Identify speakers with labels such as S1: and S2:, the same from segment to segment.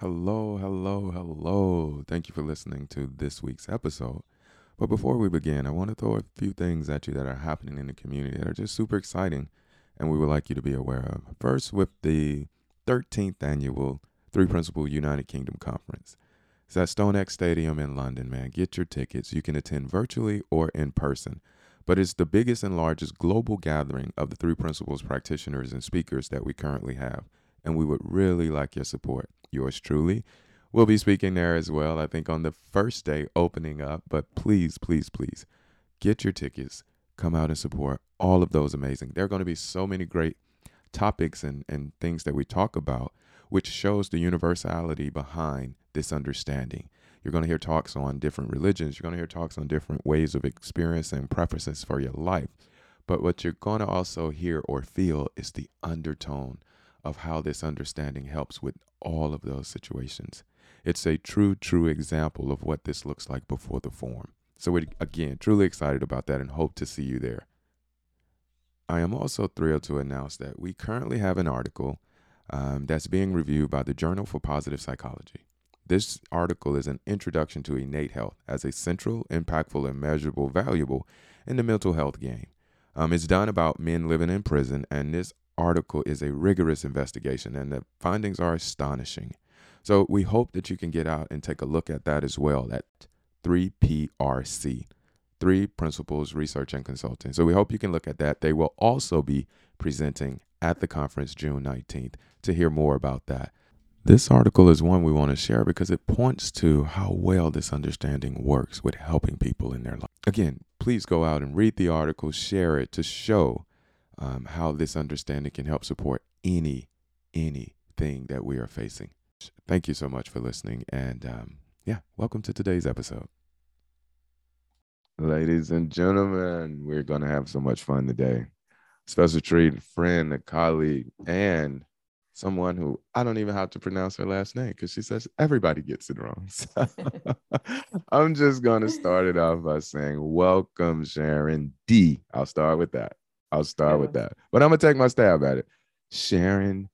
S1: Hello, hello, hello. Thank you for listening to this week's episode. But before we begin, I want to throw a few things at you that are happening in the community that are just super exciting and we would like you to be aware of. First, with the 13th annual Three Principle United Kingdom Conference. It's at StoneX Stadium in London, man. Get your tickets. You can attend virtually or in person. But it's the biggest and largest global gathering of the Three Principles practitioners and speakers that we currently have. And we would really like your support yours truly we'll be speaking there as well. I think on the first day opening up, but please, please, please get your tickets. Come out and support all of those amazing. There are going to be so many great topics and, and things that we talk about, which shows the universality behind this understanding. You're going to hear talks on different religions. You're going to hear talks on different ways of experiencing preferences for your life. But what you're going to also hear or feel is the undertone of how this understanding helps with all of those situations. It's a true, true example of what this looks like before the form. So, we're, again, truly excited about that and hope to see you there. I am also thrilled to announce that we currently have an article um, that's being reviewed by the Journal for Positive Psychology. This article is an introduction to innate health as a central, impactful, and measurable valuable in the mental health game. Um, it's done about men living in prison, and this article is a rigorous investigation and the findings are astonishing. So we hope that you can get out and take a look at that as well at 3PRC, Three Principles Research and Consulting. So we hope you can look at that. They will also be presenting at the conference June 19th to hear more about that. This article is one we want to share because it points to how well this understanding works with helping people in their life. Again, please go out and read the article, share it to show um, how this understanding can help support any anything that we are facing. Thank you so much for listening, and um, yeah, welcome to today's episode. Ladies and gentlemen, we're gonna have so much fun today. Special treat, friend, a colleague, and someone who I don't even have to pronounce her last name because she says everybody gets it wrong. So I'm just gonna start it off by saying, "Welcome, Sharon D." I'll start with that. I'll start yeah. with that. But I'm gonna take my stab at it. Sharon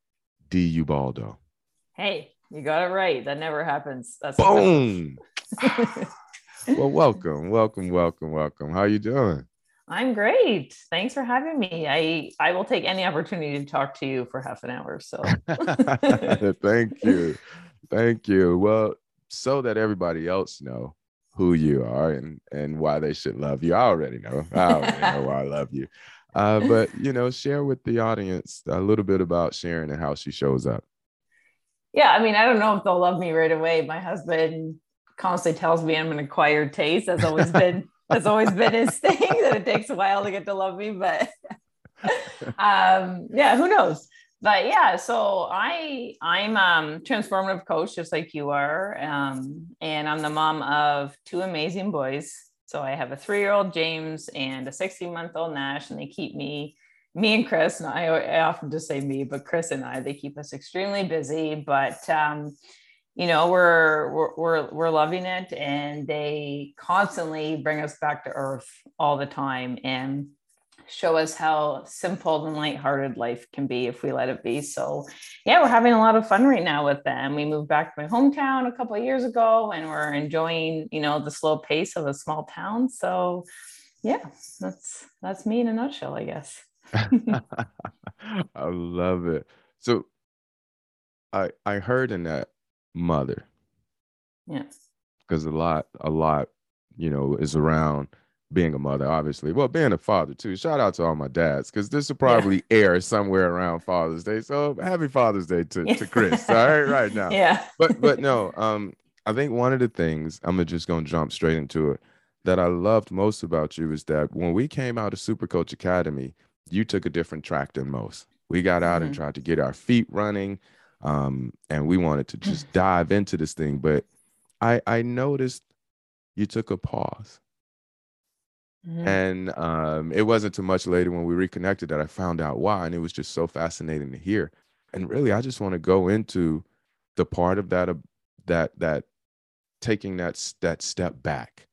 S1: D. Ubaldo.
S2: Hey, you got it right. That never happens. That's
S1: boom. well, welcome, welcome, welcome, welcome. How are you doing?
S2: I'm great. Thanks for having me. I I will take any opportunity to talk to you for half an hour. So
S1: thank you. Thank you. Well, so that everybody else know who you are and and why they should love you. I already know. I already know why I love you. Uh, but you know, share with the audience a little bit about Sharon and how she shows up.
S2: Yeah, I mean, I don't know if they'll love me right away. My husband constantly tells me I'm an acquired taste. That's always been that's always been his thing. that it takes a while to get to love me, but um, yeah, who knows? But yeah, so I I'm um transformative coach just like you are, um, and I'm the mom of two amazing boys. So I have a three year old James and a 16 month old Nash, and they keep me, me and Chris, and I, I, often just say me, but Chris and I, they keep us extremely busy. But, um, you know, we're, we're, we're, we're loving it and they constantly bring us back to earth all the time. And show us how simple and lighthearted life can be if we let it be. So, yeah, we're having a lot of fun right now with them. We moved back to my hometown a couple of years ago, and we're enjoying, you know, the slow pace of a small town. So, yeah, that's that's me in a nutshell, I guess.
S1: I love it. So, I I heard in that mother.
S2: Yes.
S1: Because a lot, a lot, you know, is around being a mother, obviously. Well, being a father too. Shout out to all my dads because this will probably yeah. air somewhere around Father's Day. So happy Father's Day to, to Chris. all right, right now.
S2: Yeah.
S1: But but no, um, I think one of the things I'm just gonna jump straight into it that I loved most about you is that when we came out of Super Coach Academy, you took a different track than most. We got out mm-hmm. and tried to get our feet running. Um, and we wanted to just dive into this thing, but I I noticed you took a pause. Mm-hmm. And um, it wasn't too much later when we reconnected that I found out why. And it was just so fascinating to hear. And really, I just want to go into the part of that, uh, that, that taking that, that step back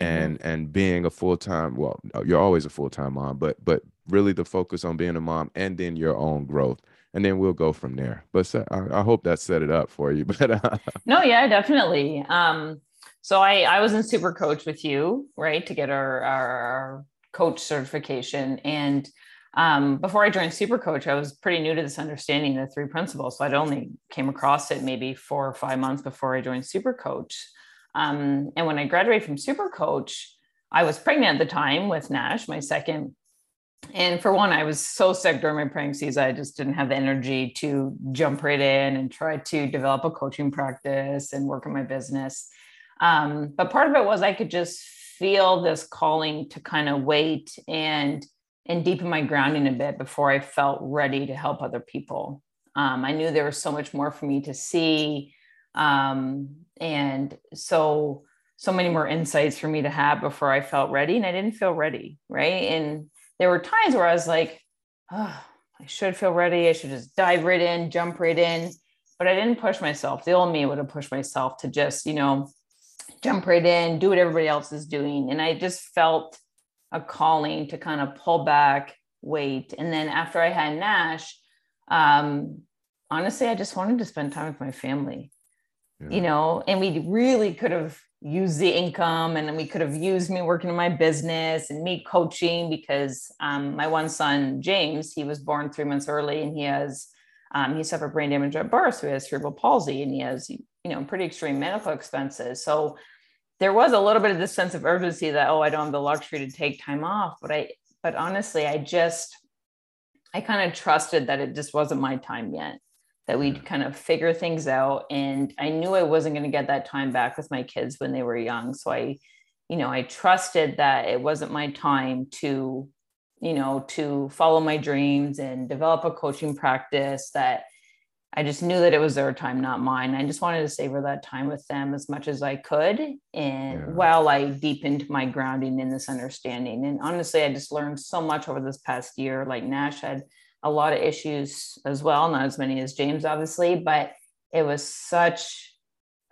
S1: mm-hmm. and, mm-hmm. and being a full-time, well, you're always a full-time mom, but, but really the focus on being a mom and then your own growth and then we'll go from there. But I, I hope that set it up for you. But uh,
S2: no, yeah, definitely. Um, so I, I was in super coach with you, right, to get our, our coach certification. And um, before I joined super coach, I was pretty new to this understanding of the three principles. So I'd only came across it maybe four or five months before I joined super coach. Um, and when I graduated from super coach, I was pregnant at the time with Nash, my second. And for one, I was so sick during my pregnancies, I just didn't have the energy to jump right in and try to develop a coaching practice and work on my business. Um, but part of it was I could just feel this calling to kind of wait and and deepen my grounding a bit before I felt ready to help other people. Um, I knew there was so much more for me to see, um, and so so many more insights for me to have before I felt ready, and I didn't feel ready, right? And there were times where I was like, oh, I should feel ready. I should just dive right in, jump right in. But I didn't push myself. The old me would have pushed myself to just, you know, jump right in, do what everybody else is doing. And I just felt a calling to kind of pull back, wait. And then after I had Nash, um, honestly, I just wanted to spend time with my family, yeah. you know, and we really could have used the income and we could have used me working in my business and me coaching because um, my one son, James, he was born three months early and he has, um, he suffered brain damage at birth. So he has cerebral palsy and he has you know pretty extreme medical expenses. So there was a little bit of this sense of urgency that oh i don't have the luxury to take time off. But i but honestly i just i kind of trusted that it just wasn't my time yet that we'd kind of figure things out. And i knew i wasn't going to get that time back with my kids when they were young. So i you know i trusted that it wasn't my time to you know to follow my dreams and develop a coaching practice that I just knew that it was their time, not mine. I just wanted to savor that time with them as much as I could. And yeah. while I deepened my grounding in this understanding. And honestly, I just learned so much over this past year. Like Nash had a lot of issues as well, not as many as James, obviously, but it was such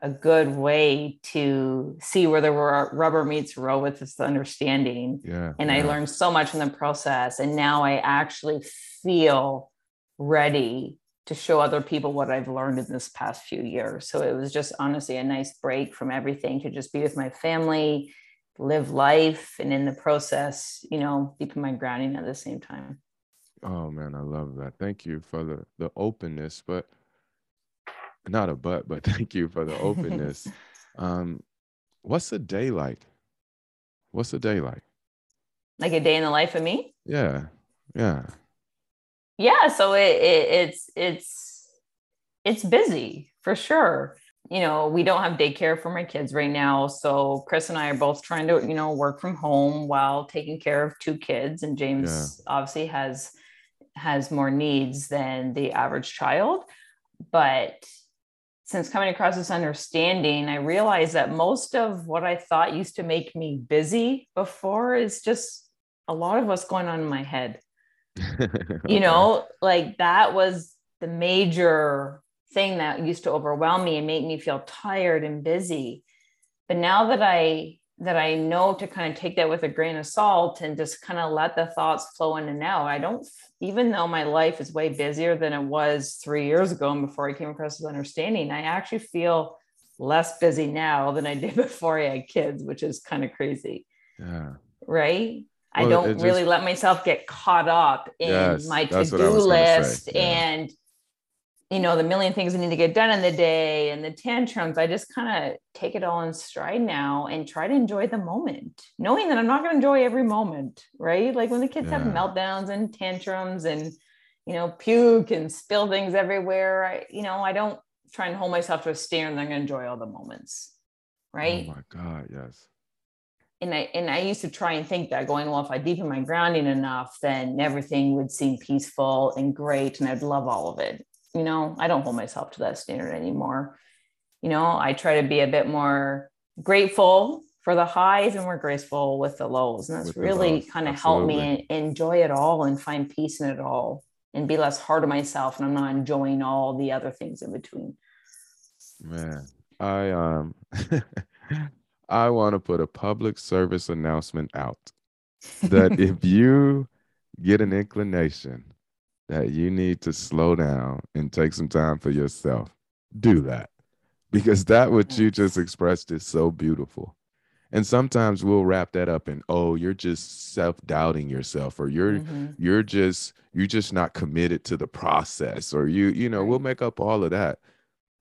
S2: a good way to see where the rubber meets the road with this understanding.
S1: Yeah,
S2: and
S1: yeah.
S2: I learned so much in the process. And now I actually feel ready to show other people what I've learned in this past few years. So it was just honestly a nice break from everything to just be with my family, live life, and in the process, you know, deepen my grounding at the same time.
S1: Oh man, I love that. Thank you for the the openness, but not a but, but thank you for the openness. um, what's a day like? What's a day like?
S2: Like a day in the life of me?
S1: Yeah. Yeah
S2: yeah so it, it, it's it's it's busy for sure. You know we don't have daycare for my kids right now so chris and i are both trying to you know work from home while taking care of two kids and james yeah. obviously has has more needs than the average child. But since coming across this understanding i realized that most of what i thought used to make me busy before is just a lot of what's going on in my head you know, like that was the major thing that used to overwhelm me and make me feel tired and busy. But now that I that I know to kind of take that with a grain of salt and just kind of let the thoughts flow in and out. I don't, even though my life is way busier than it was three years ago and before I came across this understanding, I actually feel less busy now than I did before I had kids, which is kind of crazy.
S1: Yeah.
S2: Right. I don't just, really let myself get caught up in yes, my to-do list yeah. and you know the million things I need to get done in the day and the tantrums. I just kind of take it all in stride now and try to enjoy the moment, knowing that I'm not going to enjoy every moment, right? Like when the kids yeah. have meltdowns and tantrums and you know puke and spill things everywhere. I, you know, I don't try and hold myself to a standard. I'm going to enjoy all the moments, oh right?
S1: Oh my god, yes
S2: and I and I used to try and think that going, well, if I deepen my grounding enough, then everything would seem peaceful and great, and I'd love all of it. you know, I don't hold myself to that standard anymore. You know, I try to be a bit more grateful for the highs and more graceful with the lows. And that's really kind of helped me enjoy it all and find peace in it all and be less hard on myself. And I'm not enjoying all the other things in between.
S1: Man, I um I want to put a public service announcement out that if you get an inclination that you need to slow down and take some time for yourself, do that. Because that what you just expressed is so beautiful. And sometimes we'll wrap that up in, oh, you're just self-doubting yourself, or you're mm-hmm. you're just you're just not committed to the process, or you, you know, we'll make up all of that.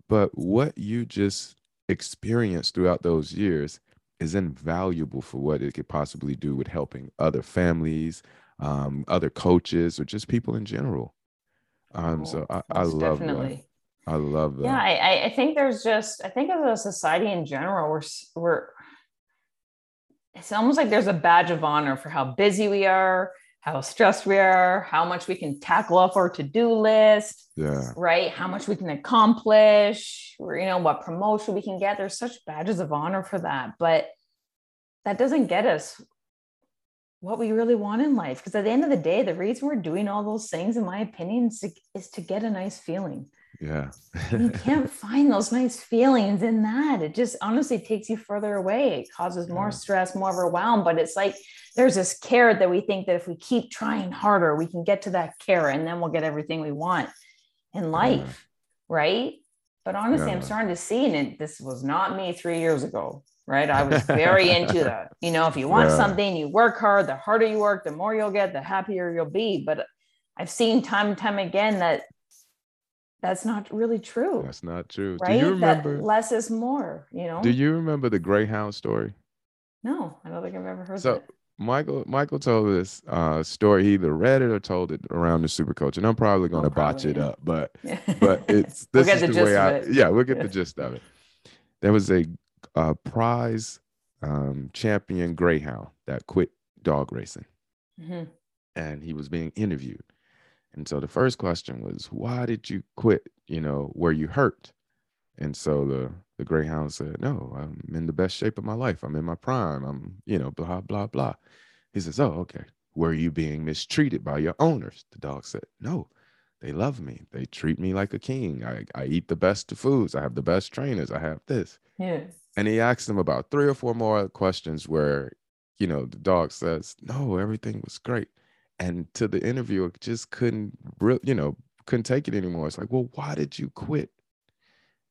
S1: But what you just experienced throughout those years is invaluable for what it could possibly do with helping other families, um, other coaches, or just people in general. Um, so I, I love definitely. that. I love that.
S2: Yeah, I, I think there's just I think as a society in general, we're we're it's almost like there's a badge of honor for how busy we are, how stressed we are, how much we can tackle off our to-do list.
S1: Yeah.
S2: Right. How much we can accomplish, or you know, what promotion we can get. There's such badges of honor for that. But that doesn't get us what we really want in life. Because at the end of the day, the reason we're doing all those things, in my opinion, is to, is to get a nice feeling.
S1: Yeah.
S2: you can't find those nice feelings in that. It just honestly takes you further away. It causes more yeah. stress, more overwhelm. But it's like there's this carrot that we think that if we keep trying harder, we can get to that carrot and then we'll get everything we want in life. Yeah. Right. But honestly, yeah. I'm starting to see, and it, this was not me three years ago. Right. I was very into that. You know, if you want something, you work hard, the harder you work, the more you'll get, the happier you'll be. But I've seen time and time again that that's not really true.
S1: That's not true.
S2: Right? Do you remember that less is more, you know?
S1: Do you remember the Greyhound story?
S2: No, I don't think I've ever heard
S1: so,
S2: it.
S1: Michael Michael told this uh, story. He either read it or told it around the super coach. And I'm probably gonna oh, botch it up, but but it's this we'll is the, way I yeah, we'll get the gist of it. There was a, a prize um, champion greyhound that quit dog racing. Mm-hmm. And he was being interviewed. And so the first question was, why did you quit? You know, were you hurt? And so the the Greyhound said, No, I'm in the best shape of my life. I'm in my prime. I'm, you know, blah, blah, blah. He says, Oh, okay. Were you being mistreated by your owners? The dog said, No, they love me. They treat me like a king. I, I eat the best of foods. I have the best trainers. I have this.
S2: Yeah.
S1: And he asked him about three or four more questions where, you know, the dog says, No, everything was great and to the interviewer just couldn't you know couldn't take it anymore. It's like well why did you quit?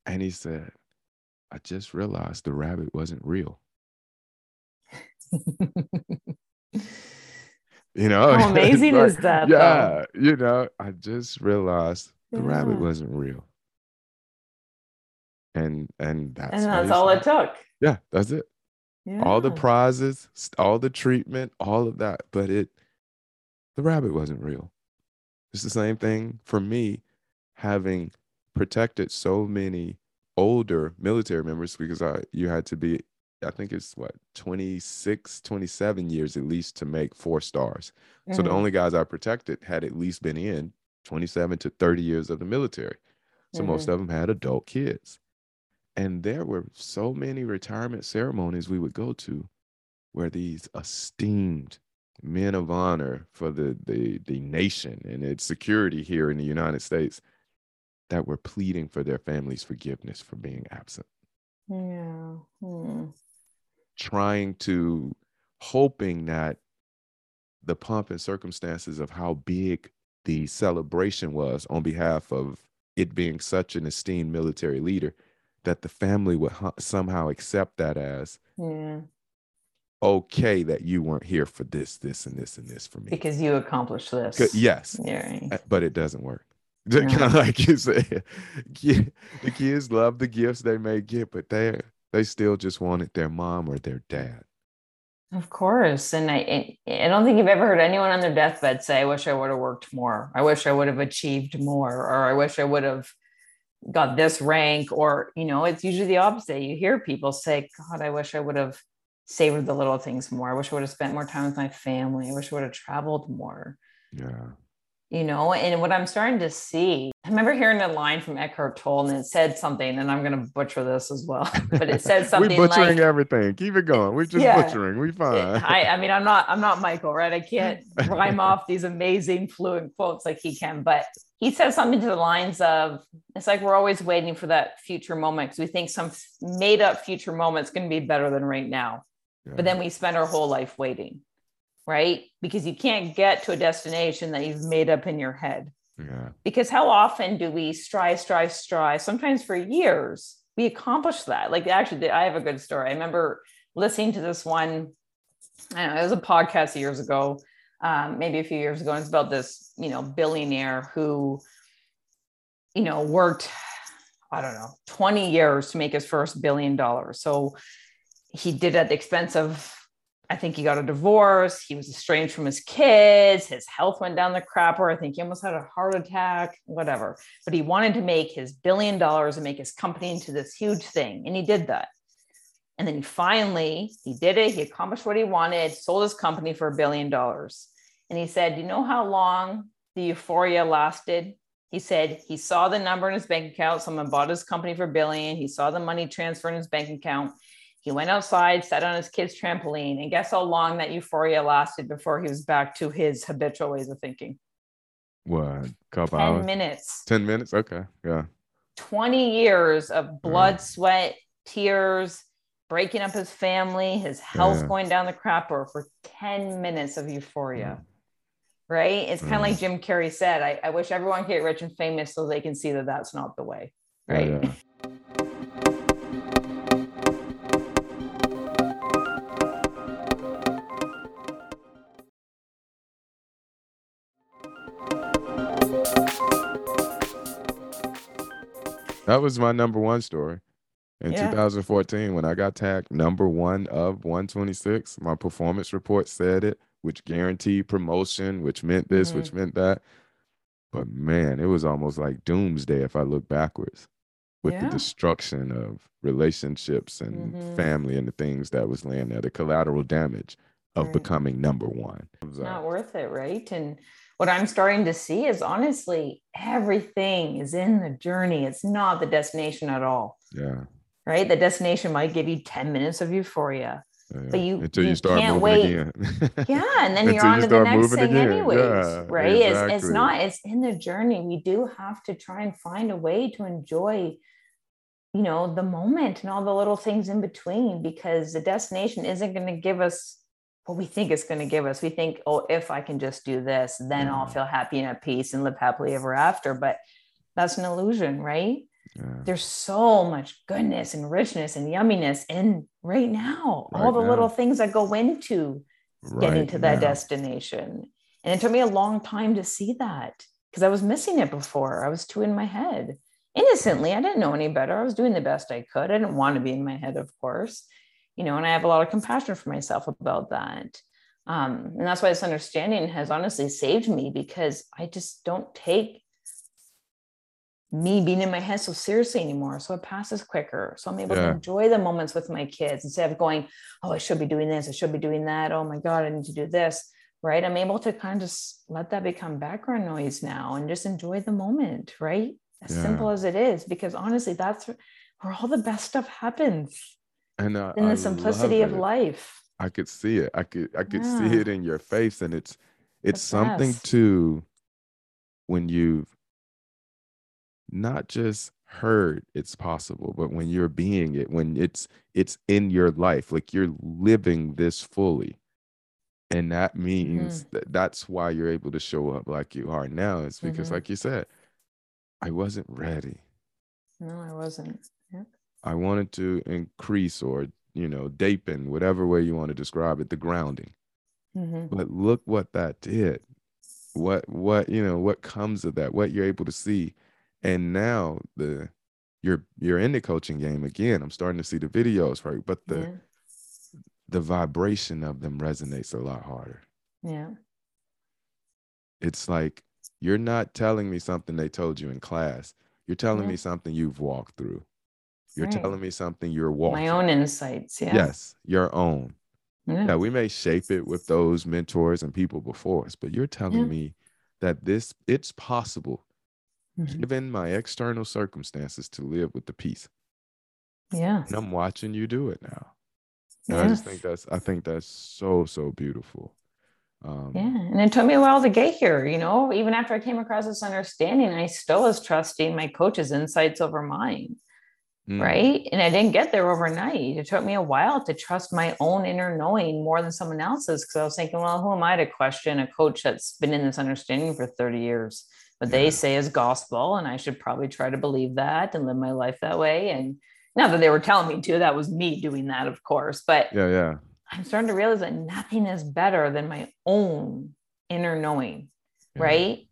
S1: And he said i just realized the rabbit wasn't real. You know?
S2: How amazing like, is that
S1: yeah though? you know? I just realized the yeah. rabbit wasn't real. And and that's
S2: and that's all it took.
S1: Yeah that's it. Yeah. all the prizes all the treatment all of that but it the rabbit wasn't real. It's the same thing for me having protected so many older military members because I you had to be I think it's what 26 27 years at least to make four stars. Mm-hmm. So the mm-hmm. only guys I protected had at least been in 27 to 30 years of the military. So mm-hmm. most of them had adult kids. And there were so many retirement ceremonies we would go to where these esteemed men of honor for the, the, the nation and its security here in the United States that were pleading for their families' forgiveness for being absent.
S2: Yeah. Hmm.
S1: Trying to, hoping that the pomp and circumstances of how big the celebration was on behalf of it being such an esteemed military leader that the family would somehow accept that as
S2: yeah
S1: okay that you weren't here for this, this, and this, and this for me.
S2: Because you accomplished this.
S1: Yes. Yeah. Uh, but it doesn't work. No. Kind of like you said, the kids love the gifts they may get, but they they still just wanted their mom or their dad.
S2: Of course, and I I don't think you've ever heard anyone on their deathbed say, "I wish I would have worked more. I wish I would have achieved more, or I wish I would have got this rank." Or you know, it's usually the opposite. You hear people say, "God, I wish I would have." Savored the little things more. I wish I would have spent more time with my family. I wish I would have traveled more.
S1: Yeah.
S2: you know and what i'm starting to see i remember hearing a line from eckhart tolle and it said something and i'm going to butcher this as well but it said something
S1: we're butchering
S2: like,
S1: everything keep it going we're just
S2: Yeah.
S1: butchering we fine
S2: I, I mean i'm not i'm not michael right i can't rhyme off these amazing fluent quotes like he can but he says something to the lines of it's like we're always waiting for that future moment because we think some made up future moment's going to be better than right now
S1: Yeah.
S2: but then we spend our whole life waiting right? Because you can't get to a destination that you've made up in your head.
S1: Yeah.
S2: Because how often do we strive strive strive? Sometimes for years we accomplish that. Like actually i have a good story. I remember listening to this one i don't know it was a podcast years ago um, maybe a few years ago and it's about this you know billionaire who you know worked i don't know 20 years to make his first billion dollars. So he did at the expense of I think he got a divorce. He was estranged from his kids. His health went down the crapper. I think he almost had a heart attack, whatever. But he wanted to make his billion dollars and make his company into this huge thing. And he did that. And then he finally, he did it. He accomplished what he wanted, sold his company for a billion dollars. And he said, You know how long the euphoria lasted? He said he saw the number in his bank account. Someone bought his company for a billion. He saw the money transfer in his bank account. He went outside, sat on his kid's trampoline, and guess how long that euphoria lasted before he was back to his habitual ways of thinking?
S1: what couple
S2: 10
S1: hours
S2: minutes.
S1: 10 minutes okay yeah
S2: 20 years of blood, sweat, tears, breaking up his family, his health
S1: Yeah.
S2: going down the crapper for 10 minutes of euphoria.
S1: Mm.
S2: Right? It's kind of
S1: Mm.
S2: like Jim Carrey said I, I wish everyone could get rich and famous so they can see that that's not the way.
S1: Yeah,
S2: Right.
S1: That was my number one story. In
S2: Yeah.
S1: 2014, when I got tagged number one of 126, my performance report said it, which guaranteed promotion, which meant this,
S2: Mhm.
S1: which meant that. But man, it was almost like doomsday if I look backwards with the destruction of relationships and
S2: Mhm.
S1: family and the things that was laying there, the collateral damage of
S2: Right.
S1: becoming number one. Was, uh,
S2: not worth it, right? And what I'm starting to see is honestly, everything is in the journey. It's not the destination at all,
S1: yeah,
S2: right? The destination might give you 10 minutes of euphoria.
S1: yeah.
S2: But you-
S1: until you,
S2: you
S1: start
S2: can't wait.
S1: again.
S2: Yeah. And then you're
S1: Until you
S2: on to the next thing
S1: again.
S2: anyways,
S1: Yeah,
S2: right? It's, it's not, it's in the journey. We do have to try and find a way to enjoy, you know, the moment and all the little things in between because the destination isn't going to give us what we think it's going to give us. We think, oh, if I can just do this, then I'll
S1: mm-hmm.
S2: feel happy and at peace and live happily ever after. But that's an illusion, right?
S1: Yeah.
S2: There's so much goodness and richness and yumminess in right now. All the
S1: now.
S2: little things that go into getting to that
S1: now.
S2: destination. And it took me a long time to see that because I was missing it before. I was too in my head. Innocently, I didn't know any better. I was doing the best I could. I didn't want to be in my head, of course. You know, and I have a lot of compassion for myself about that. Um, and that's why this understanding has honestly saved me because I just don't take me being in my head so seriously anymore. So it passes quicker. So I'm able to enjoy the moments with my kids instead of going, oh, I should be doing this, I should be doing that. Oh my God, I need to do this. Right. I'm able to kind of just let that become background noise now and just enjoy the moment. Right. As
S1: Yeah.
S2: simple as it is, because honestly, that's where all the best stuff happens
S1: and uh,
S2: in the
S1: I
S2: simplicity of life.
S1: I could see it. I could I could see it in your face, and it's it's something to when you've not just heard it's possible, but when you're being it, when it's it's in your life, like you're living this fully. And that means that that's why you're able to show up like you are now. It's because,
S2: Mhm.
S1: like you said, I wasn't ready.
S2: No, I wasn't.
S1: I wanted to increase or, you know, deepen, whatever way you want to describe it, the grounding.
S2: Mhm.
S1: but look what that did what what you know what comes of that what you're able to see and now the you're you're in the coaching game again i'm starting to see the videos right but the
S2: yeah.
S1: the vibration of them resonates a lot harder
S2: Yeah.
S1: it's like you're not telling me something they told you in class you're telling
S2: Yeah.
S1: me something you've walked through you're
S2: Right.
S1: telling me something you're walking
S2: My own insights. Yeah.
S1: yes your own
S2: Yeah.
S1: yeah we may shape it with those mentors and people before us but you're telling
S2: Yeah.
S1: me that this it's possible
S2: Mhm.
S1: given my external circumstances to live with the peace.
S2: Yeah.
S1: And I'm watching you do it now. And I just think that's I think that's so so beautiful. Um
S2: Yeah. And it took me a while to get here, you know, even after I came across this understanding, I still was trusting my coach's insights over mine.
S1: Mm,
S2: Right. And I didn't get there overnight. It took me a while to trust my own inner knowing more than someone else's. Cause I was thinking, well, who am I to question a coach that's been in this understanding for 30 years? But
S1: Yeah.
S2: they say is gospel, and I should probably try to believe that and live my life that way. And not that they were telling me to, that was me doing that, of course. But
S1: Yeah, yeah.
S2: I'm starting to realize that nothing is better than my own inner knowing,
S1: yeah.
S2: right?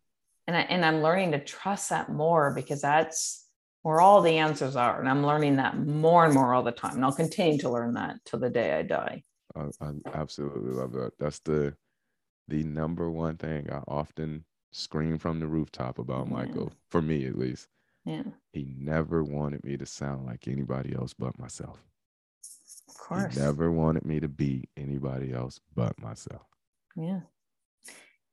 S2: And I, and I'm learning to trust that more because that's where all the answers are, and I'm learning that more and more all the time. And I'll continue to learn that till the day I die.
S1: I, I absolutely love that. That's the the number one thing I often scream from the rooftop about
S2: Yeah.
S1: Michael, for me at least.
S2: Yeah,
S1: He never wanted me to sound like anybody else but myself.
S2: of course.
S1: He never wanted me to be anybody else but myself.
S2: Yeah.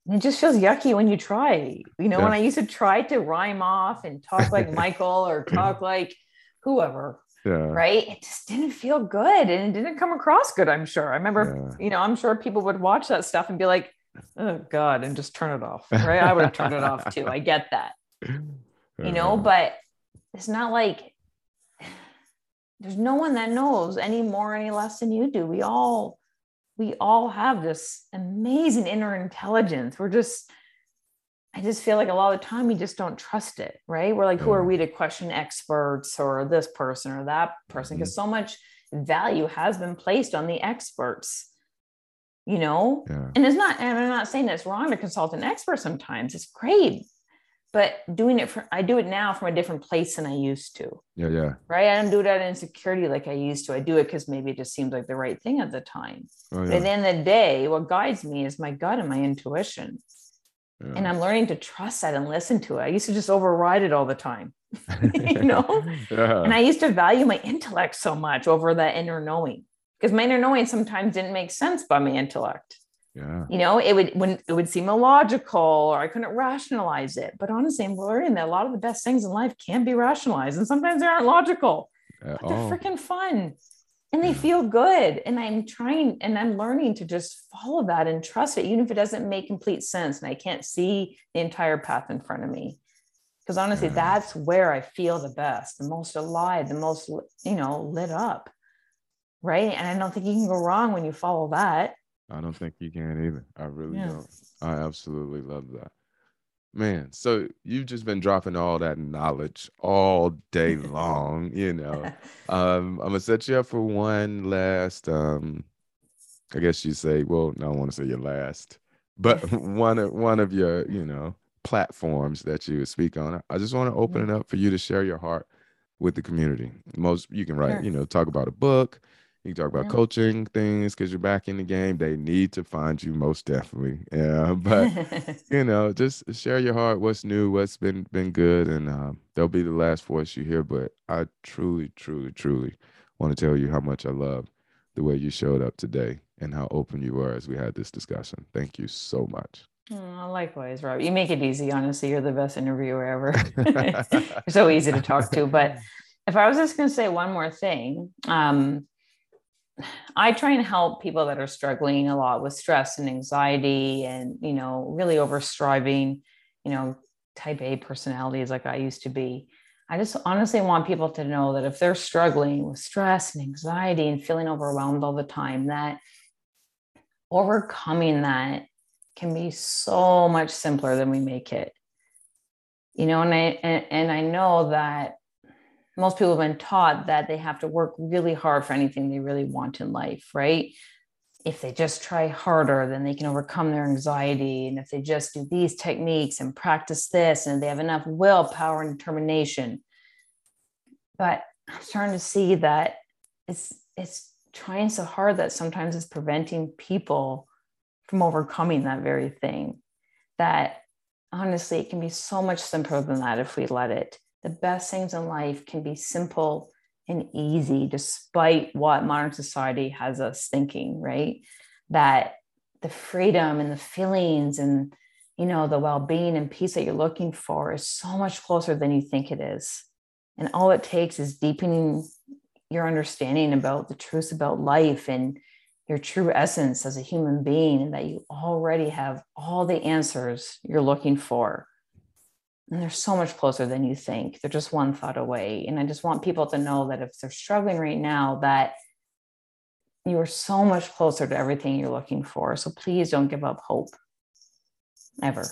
S2: It just feels yucky when you try. You know, when I used to try to rhyme off and talk like Michael or talk like whoever,
S1: Yeah.
S2: right? It just didn't feel good and it didn't come across good, I'm sure. I remember,
S1: Yeah.
S2: you know, I'm sure people would watch that stuff and be like, oh God, and just turn it off, right? I would have turned it off too. I get that, you know, but it's not like there's no one that knows any more, any less than you do. We all, we all have this amazing inner intelligence. We're just, I just feel like a lot of the time we just don't trust it, right? We're like, who are
S1: mm-hmm.
S2: we to question experts or this person or that person? Because mm-hmm. so much value has been placed on the experts, you know?
S1: yeah.
S2: And it's not, and I'm not saying it's wrong to consult an expert sometimes, it's great. But doing it for, I do it now from a different place than I used to,
S1: Yeah. Yeah.
S2: right? I don't do it out of insecurity like I used to. I do it because maybe it just seems like the right thing at the time.
S1: Oh,
S2: But
S1: yeah.
S2: at the end of the day, what guides me is my gut and my intuition.
S1: yeah.
S2: And I'm learning to trust that and listen to it. I used to just override it all the time. you know?
S1: yeah.
S2: And I used to value my intellect so much over that inner knowing because my inner knowing sometimes didn't make sense by my intellect.
S1: Yeah.
S2: You know, it would when it would seem illogical or I couldn't rationalize it. But honestly, I'm learning that a lot of the best things in life can be rationalized and sometimes they aren't logical,
S1: At
S2: but they're freaking fun and they
S1: Yeah.
S2: feel good. And I'm trying and I'm learning to just follow that and trust it, even if it doesn't make complete sense and I can't see the entire path in front of me. Because honestly,
S1: Yeah.
S2: that's where I feel the best, the most alive, the most, you know, lit up. Right. And I don't think you can go wrong when you follow that.
S1: I don't think you can either. I really
S2: Yeah.
S1: don't. I absolutely love that. Man, so you've just been dropping all that knowledge all day long, you know. Um, I'm gonna set you up for one last um I guess you say, well, no, I want to say your last, but one of one of your, you know, platforms that you speak on. I just want to open it up for you to share your heart with the community. Most you can write,
S2: Sure.
S1: you know, talk about a book, you can talk about
S2: Yeah.
S1: coaching things because you're back in the game. They need to find you most definitely. Yeah. But you know, just share your heart, what's new, what's been been good, and um, they'll be the last voice you hear. But I truly, truly, truly want to tell you how much I love the way you showed up today and how open you were as we had this discussion. Thank you so much.
S2: Oh, likewise, Rob. You make it easy. Honestly, you're the best interviewer ever. you're so easy to talk to. But if I was just going to say one more thing, um, I try and help people that are struggling a lot with stress and anxiety, and you know, really over striving. You know, type A personalities like I used to be. I just honestly want people to know that if they're struggling with stress and anxiety and feeling overwhelmed all the time, that overcoming that can be so much simpler than we make it you know and i and, and i know that most people have been taught that they have to work really hard for anything they really want in life right if they just try harder then they can overcome their anxiety and if they just do these techniques and practice this and they have enough willpower and determination but i'm starting to see that it's it's trying so hard that sometimes it's preventing people from overcoming that very thing. That honestly, it can be so much simpler than that if we let it. The best things in life can be simple and easy, despite what modern society has us thinking, right? That the freedom and the feelings and you know, the well being and peace that you're looking for is so much closer than you think it is. And all it takes is deepening your understanding about the truths about life and your true essence as a human being, and that you already have all the answers you're looking for. And they're so much closer than you think. They're just one thought away. And I just want people to know that if they're struggling right now, that you are so much closer to everything you're looking for. So please don't give up hope ever.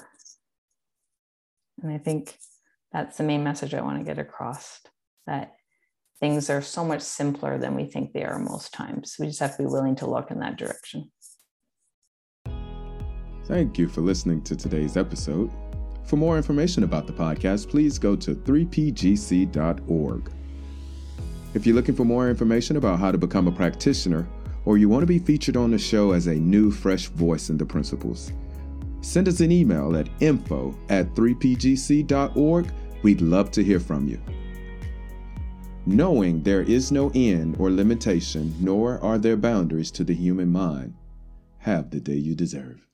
S2: And I think that's the main message I want to get across that things are so much simpler than we think they are most times. We just have to be willing to look in that direction.
S1: Thank you for listening to today's episode. For more information about the podcast, please go to 3pgc.org. If you're looking for more information about how to become a practitioner, or you want to be featured on the show as a new, fresh voice in the principles, send us an email at info at 3pgc.org. We'd love to hear from you. Knowing there is no end or limitation, nor are there boundaries to the human mind, have the day you deserve.